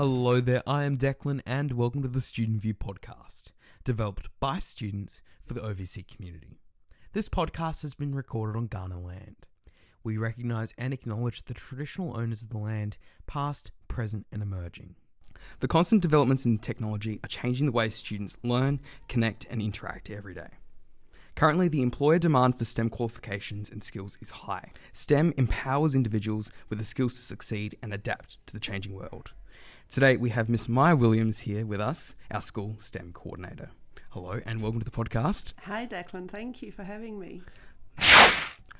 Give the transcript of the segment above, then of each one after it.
Hello there, I am Declan, and welcome to the Student View podcast, developed by students for the OVC community. This podcast has been recorded on Kaurna land. We recognise and acknowledge the traditional owners of the land, past, present, and emerging. The constant developments in technology are changing the way students learn, connect, and interact every day. Currently, the employer demand for STEM qualifications and skills is high. STEM empowers individuals with the skills to succeed and adapt to the changing world. Today, we have Miss Maja Williams here with us, our school STEM coordinator. Hello, and welcome to the podcast. Hi, Declan. Thank you for having me.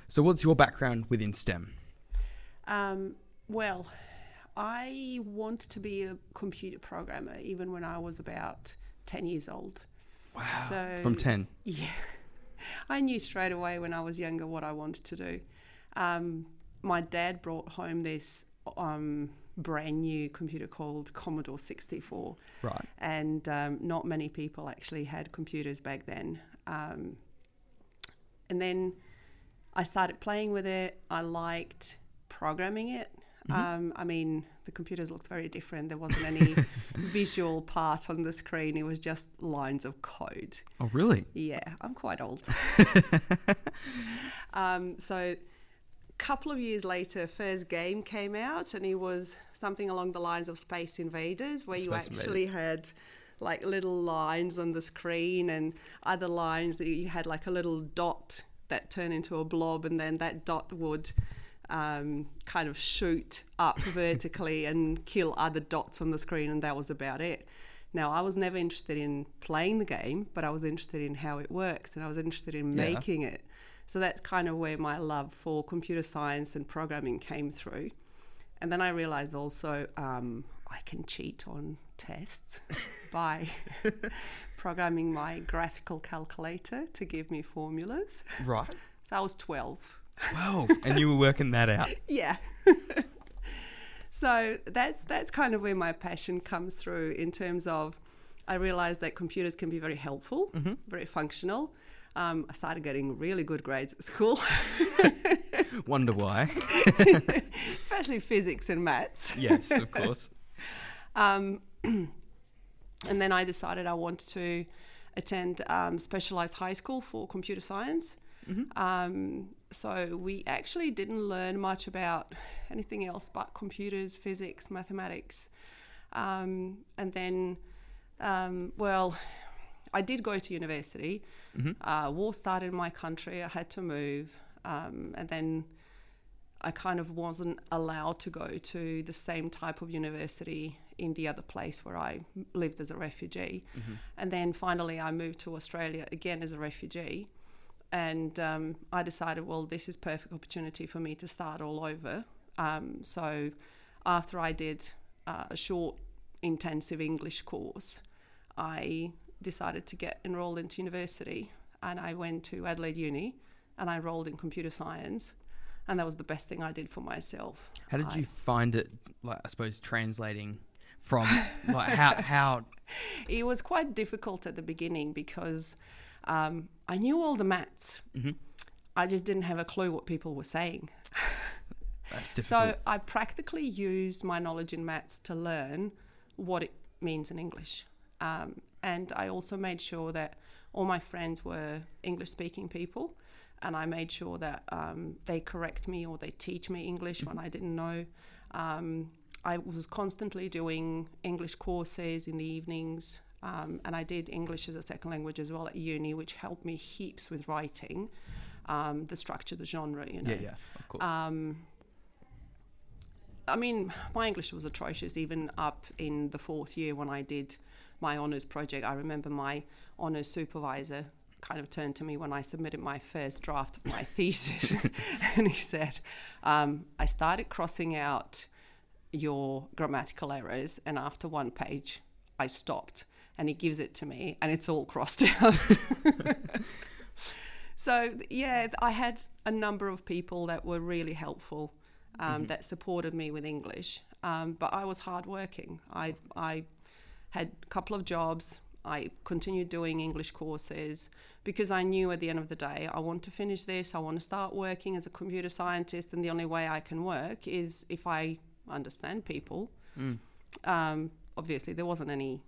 So, what's your background within STEM? Um, well, I wanted to be a computer programmer even when I was about 10 years old. Wow. So- From 10. Yeah. I knew straight away when I was younger what I wanted to do. Um, my dad brought home this um, brand new computer called Commodore 64. Right. and um, not many people actually had computers back then. Um, and then I started playing with it. I liked programming it. Um, I mean, the computers looked very different. There wasn't any visual part on the screen. It was just lines of code. Oh, really? Yeah, I'm quite old. um, so, couple of years later, first game came out, and it was something along the lines of Space Invaders, where you Space actually had like little lines on the screen, and other lines that you had like a little dot that turned into a blob, and then that dot would. Um, kind of shoot up vertically and kill other dots on the screen, and that was about it. Now, I was never interested in playing the game, but I was interested in how it works and I was interested in Yeah. making it. So that's kind of where my love for computer science and programming came through. And then I realized also um, I can cheat on tests by programming my graphical calculator to give me formulas. Right. So I was 12. 12. and you were working that out. Yeah. so that's that's kind of where my passion comes through in terms of I realized that computers can be very helpful, very functional. Um, I started getting really good grades at school, Wonder why. especially physics and maths. yes, of course. Um, and then I decided I wanted to attend um, specialized high school for computer science. Um, so we actually didn't learn much about anything else but computers, physics, mathematics. Um, and then, um, well, I did go to university. Uh, war started in my country. I had to move. Um, and then I kind of wasn't allowed to go to the same type of university in the other place where I lived as a refugee. And then finally, I moved to Australia again as a refugee. And um, I decided, well, this is perfect opportunity for me to start all over. Um, so after I did uh, a short intensive English course, I decided to get enrolled into university. And I went to Adelaide Uni and I enrolled in computer science and that was the best thing I did for myself. How did I- you find it, like, I suppose, translating from, like, how, how, It was quite difficult at the beginning because um, I knew all the maths. I just didn't have a clue what people were saying. that's difficult. So I practically used my knowledge in maths to learn what it means in English. Um, and I also made sure that all my friends were English speaking people. And I made sure that um, they correct me or they teach me English when I didn't know. Um, I was constantly doing English courses in the evenings. Um, and I did English as a second language as well at uni, which helped me heaps with writing, um, the structure, the genre, you know. yeah, yeah, of course. Um, I mean, my English was atrocious even up in the fourth year when I did my honours project. I remember my honours supervisor kind of turned to me when I submitted my first draft of my thesis and he said, um, I started crossing out your grammatical errors, and after one page, I stopped. And he gives it to me, and it's all crossed out. so yeah, I had a number of people that were really helpful, um, that supported me with English. Um, but I was hardworking. I I had a couple of jobs. I continued doing English courses because I knew at the end of the day, I want to finish this. I want to start working as a computer scientist, and the only way I can work is if I understand people. um, obviously there wasn't any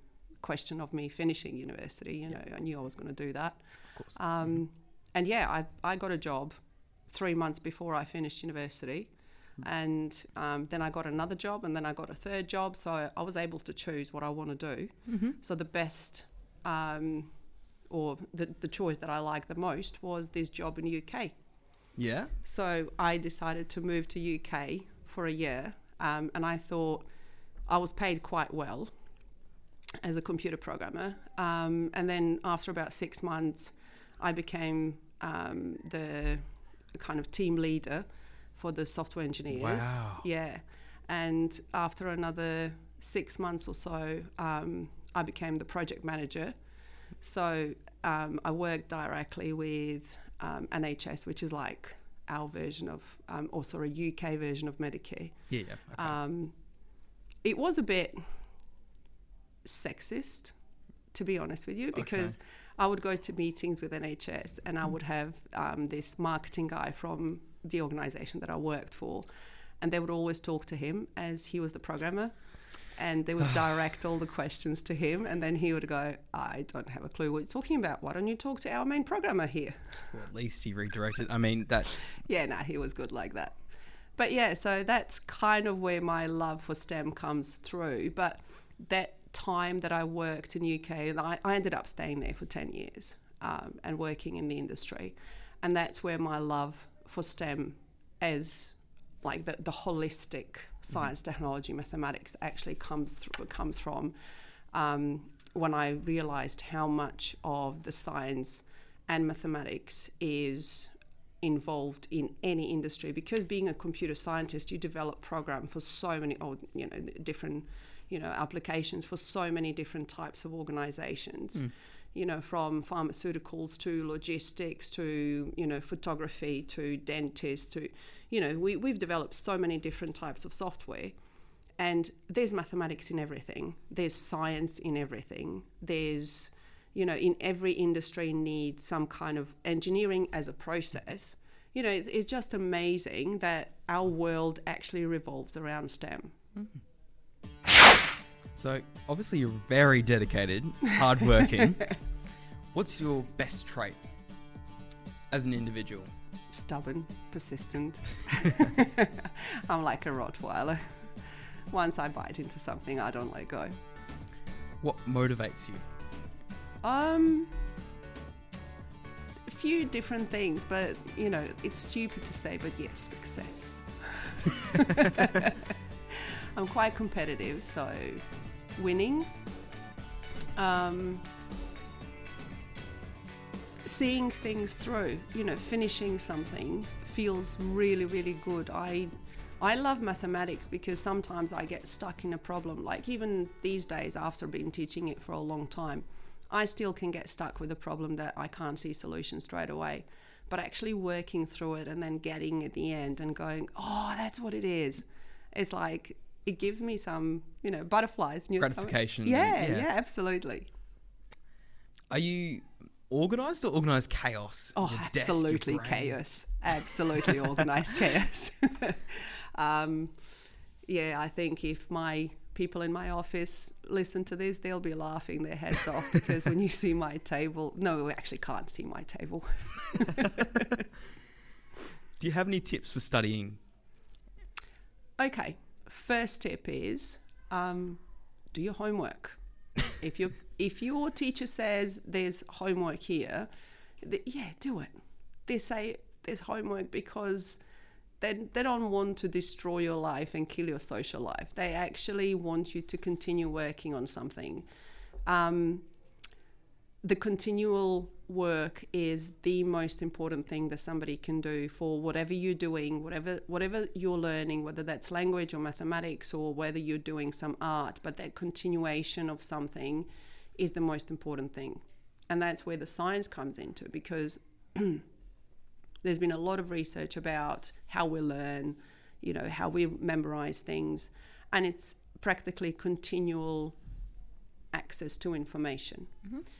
question of me finishing university. You know, I knew I was going to do that. Of course. Um, and yeah, I, I got a job three months before I finished university. And um, then I got another job, and then I got a third job. So I was able to choose what I want to do. mm-hmm. So the best, um, or the, the choice that I liked the most was this job in UK. Yeah. So I decided to move to UK for a year, um, and I thought I was paid quite well as a computer programmer. Um, and then after about six months, I became um, the kind of team leader for the software engineers. Wow. Yeah, and after another six months or so, um, I became the project manager. So um, I worked directly with um, NHS, which is like our version of, um, also a UK version of Medicare. Yeah. yeah. Okay. Um, it was a bit sexist, to be honest with you, because I would go to meetings with NHS and I would have um, this marketing guy from the organisation that I worked for, and they would always talk to him as he was the programmer. And they would direct all the questions to him, and then he would go, I don't have a clue what you're talking about. Why don't you talk to our main programmer here? well, at least he redirected. I mean, that's yeah, no, he was good like that. But yeah, so that's kind of where my love for STEM comes through. But that time that I worked in UK, I, I ended up staying there for 10 years um, and working in the industry. And that's where my love for STEM as like the, the holistic science, technology, mathematics actually comes through, comes from um, when I realized how much of the science and mathematics is involved in any industry. Because being a computer scientist you develop program for so many oh, you know different you know applications for so many different types of organizations you know from pharmaceuticals to logistics to you know photography to dentists to you know we, we've developed so many different types of software. And there's mathematics in everything. There's science in everything. There's you know in every industry needs some kind of engineering as a process. You know it's, it's just amazing that our world actually revolves around stem mm-hmm. So obviously you're very dedicated, hardworking. What's your best trait as an individual? stubborn persistent i'm like a rottweiler once i bite into something i don't let go What motivates you? Um, a few different things, but you know, it's stupid to say, but yes, success. I'm quite competitive, so winning. Um, seeing things through, you know, finishing something feels really, really good. I I love mathematics because sometimes I get stuck in a problem. Like even these days, after being teaching it for a long time, I still can get stuck with a problem that I can't see solution straight away. But actually working through it and then getting at the end and going, oh, that's what it is. It's like it gives me some, you know, butterflies. tummy. Gratification. Yeah, yeah. yeah, absolutely. Are you organized or organized chaos? Oh, absolutely chaos. Absolutely organized chaos. um, yeah, I think if my people in my office listen to this, they'll be laughing their heads off because when you see my table, no, we actually can't see my table. Do you have any tips for studying? Okay, first tip is um, do your homework. if you if your teacher says there's homework here, th- yeah, do it. They say there's homework because they, they don't want to destroy your life and kill your social life. They actually want you to continue working on something. Um, the continual work is the most important thing that somebody can do for whatever you're doing, whatever whatever you're learning, whether that's language or mathematics or whether you're doing some art, but that continuation of something is the most important thing. And that's where the science comes into because there's been a lot of research about how we learn, you know, how we memorize things, and it's practically continual access to information.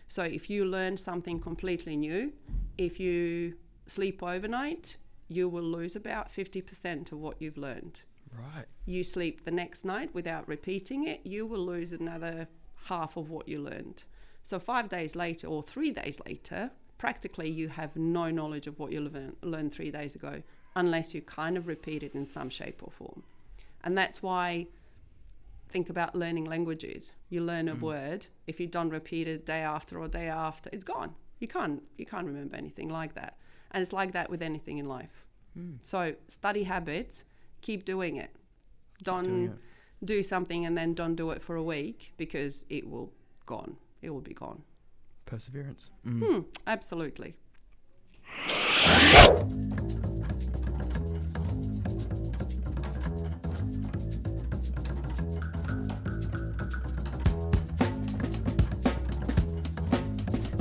So if you learn something completely new, if you sleep overnight, you will lose about 50% of what you've learned. Right. You sleep the next night without repeating it, you will lose another half of what you learned. So, five days later or three days later, practically you have no knowledge of what you learn, learned three days ago unless you kind of repeat it in some shape or form. And that's why think about learning languages. You learn a word, if you don't repeat it day after or day after, it's gone. You can't you can't remember anything like that. And it's like that with anything in life. So study habits, keep doing it. Don't doing it. do something and then don't do it for a week because it will gone. It will be gone. Perseverance. Mm. Hmm, absolutely.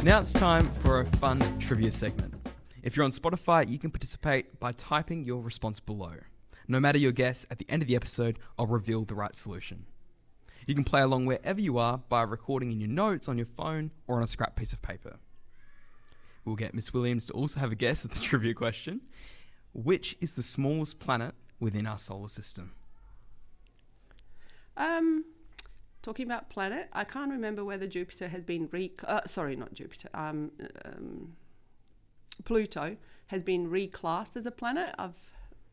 Now it's time for a fun trivia segment. If you're on Spotify, you can participate by typing your response below. No matter your guess, at the end of the episode, I'll reveal the right solution. You can play along wherever you are by recording in your notes on your phone or on a scrap piece of paper. We'll get Miss Williams to also have a guess at the trivia question. Which is the smallest planet within our solar system? Um, talking about planet, I can't remember whether Jupiter has been re. Uh, sorry, not Jupiter. Um, um, Pluto has been reclassed as a planet. I've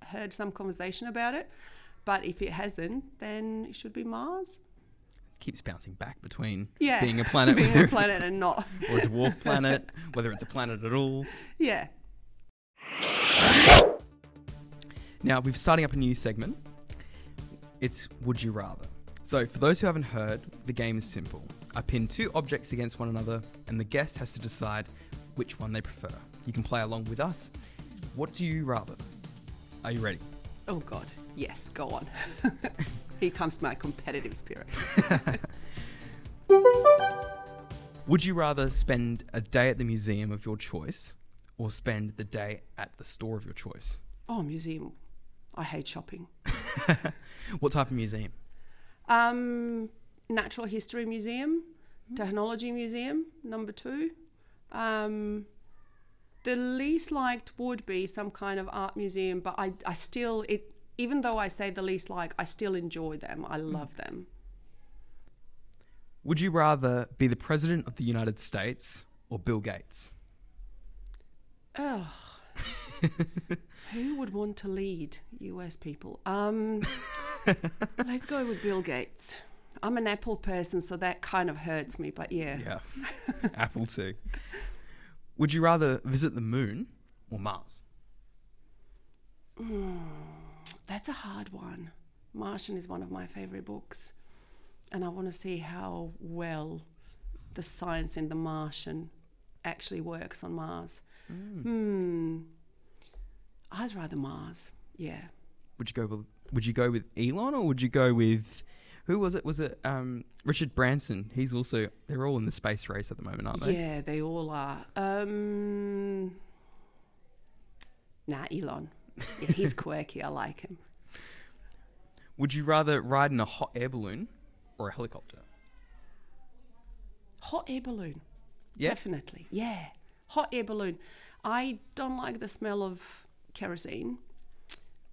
heard some conversation about it, but if it hasn't, then it should be Mars. Keeps bouncing back between Yeah, being a planet being a planet and not. or a dwarf planet, whether it's a planet at all. Yeah. Now, we're starting up a new segment. It's Would You Rather. So, for those who haven't heard, the game is simple. I pin two objects against one another, and the guest has to decide which one they prefer. You can play along with us. What do you rather? Are you ready? Oh God. Yes. Go on. Here comes my competitive spirit. Would you rather spend a day at the museum of your choice or spend the day at the store of your choice? Oh, museum. I hate shopping. What type of museum? Um, Natural History Museum, Technology Museum, number two. Um, the least liked would be some kind of art museum, but I, I still, it, even though I say the least like, I still enjoy them. I love them. Would you rather be the president of the United States or Bill Gates? Ugh. Who would want to lead US people? Um, let's go with Bill Gates. I'm an Apple person, so that kind of hurts me, but yeah. Yeah. Apple too. Would you rather visit the moon or Mars? That's a hard one. Martian is one of my favorite books, and I want to see how well the science in the Martian actually works on Mars. Hmm. I'd rather Mars. Yeah. Would you go with Would you go with Elon or would you go with who was it? Was it um, Richard Branson? He's also they're all in the space race at the moment, aren't they? Yeah, they all are. Um, nah, Elon. Yeah, he's quirky. I like him. Would you rather ride in a hot air balloon or a helicopter? Hot air balloon. Yeah. Definitely. Yeah. Hot air balloon. I don't like the smell of kerosene.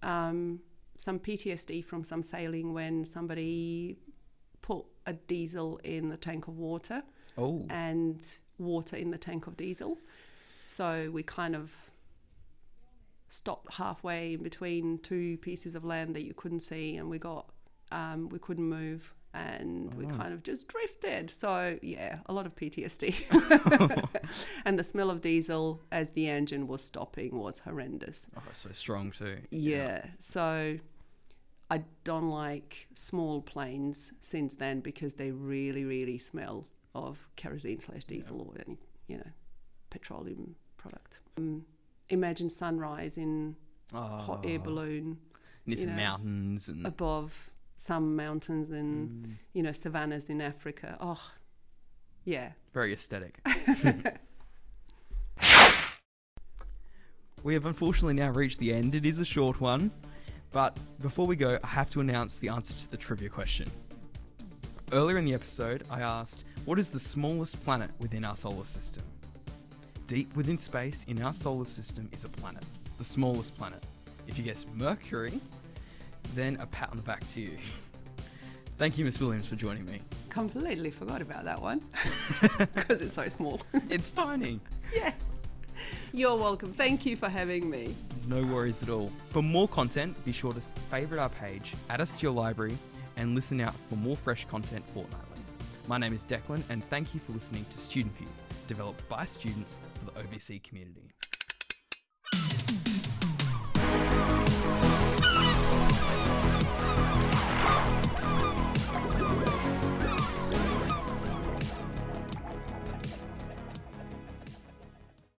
Um, some PTSD from some sailing when somebody put a diesel in the tank of water Oh, and water in the tank of diesel. So we kind of stopped halfway in between two pieces of land that you couldn't see, and we got um, we couldn't move, and we kind of just drifted. So yeah, a lot of PTSD. and the smell of diesel as the engine was stopping was horrendous. oh, so strong too. Yeah. So I don't like small planes since then because they really, really smell of kerosene slash diesel or any, you know, petroleum product. Um, imagine sunrise in Oh, hot air balloon near some know, mountains and above some mountains and, Mm, you know, savannas in Africa. Oh, yeah. very aesthetic. we have unfortunately now reached the end. It is a short one, but before we go, I have to announce the answer to the trivia question. Earlier in the episode, I asked, What is the smallest planet within our solar system? Deep within space in our solar system is a planet, the smallest planet. If you guess Mercury, then a pat on the back to you. Thank you, Miss Williams, for joining me. Completely forgot about that one because it's so small. It's tiny. yeah. You're welcome. Thank you for having me. No worries at all. For more content, be sure to favourite our page, add us to your library, and listen out for more fresh content fortnightly. My name is Declan, and thank you for listening to Student View, developed by students for the OBC community.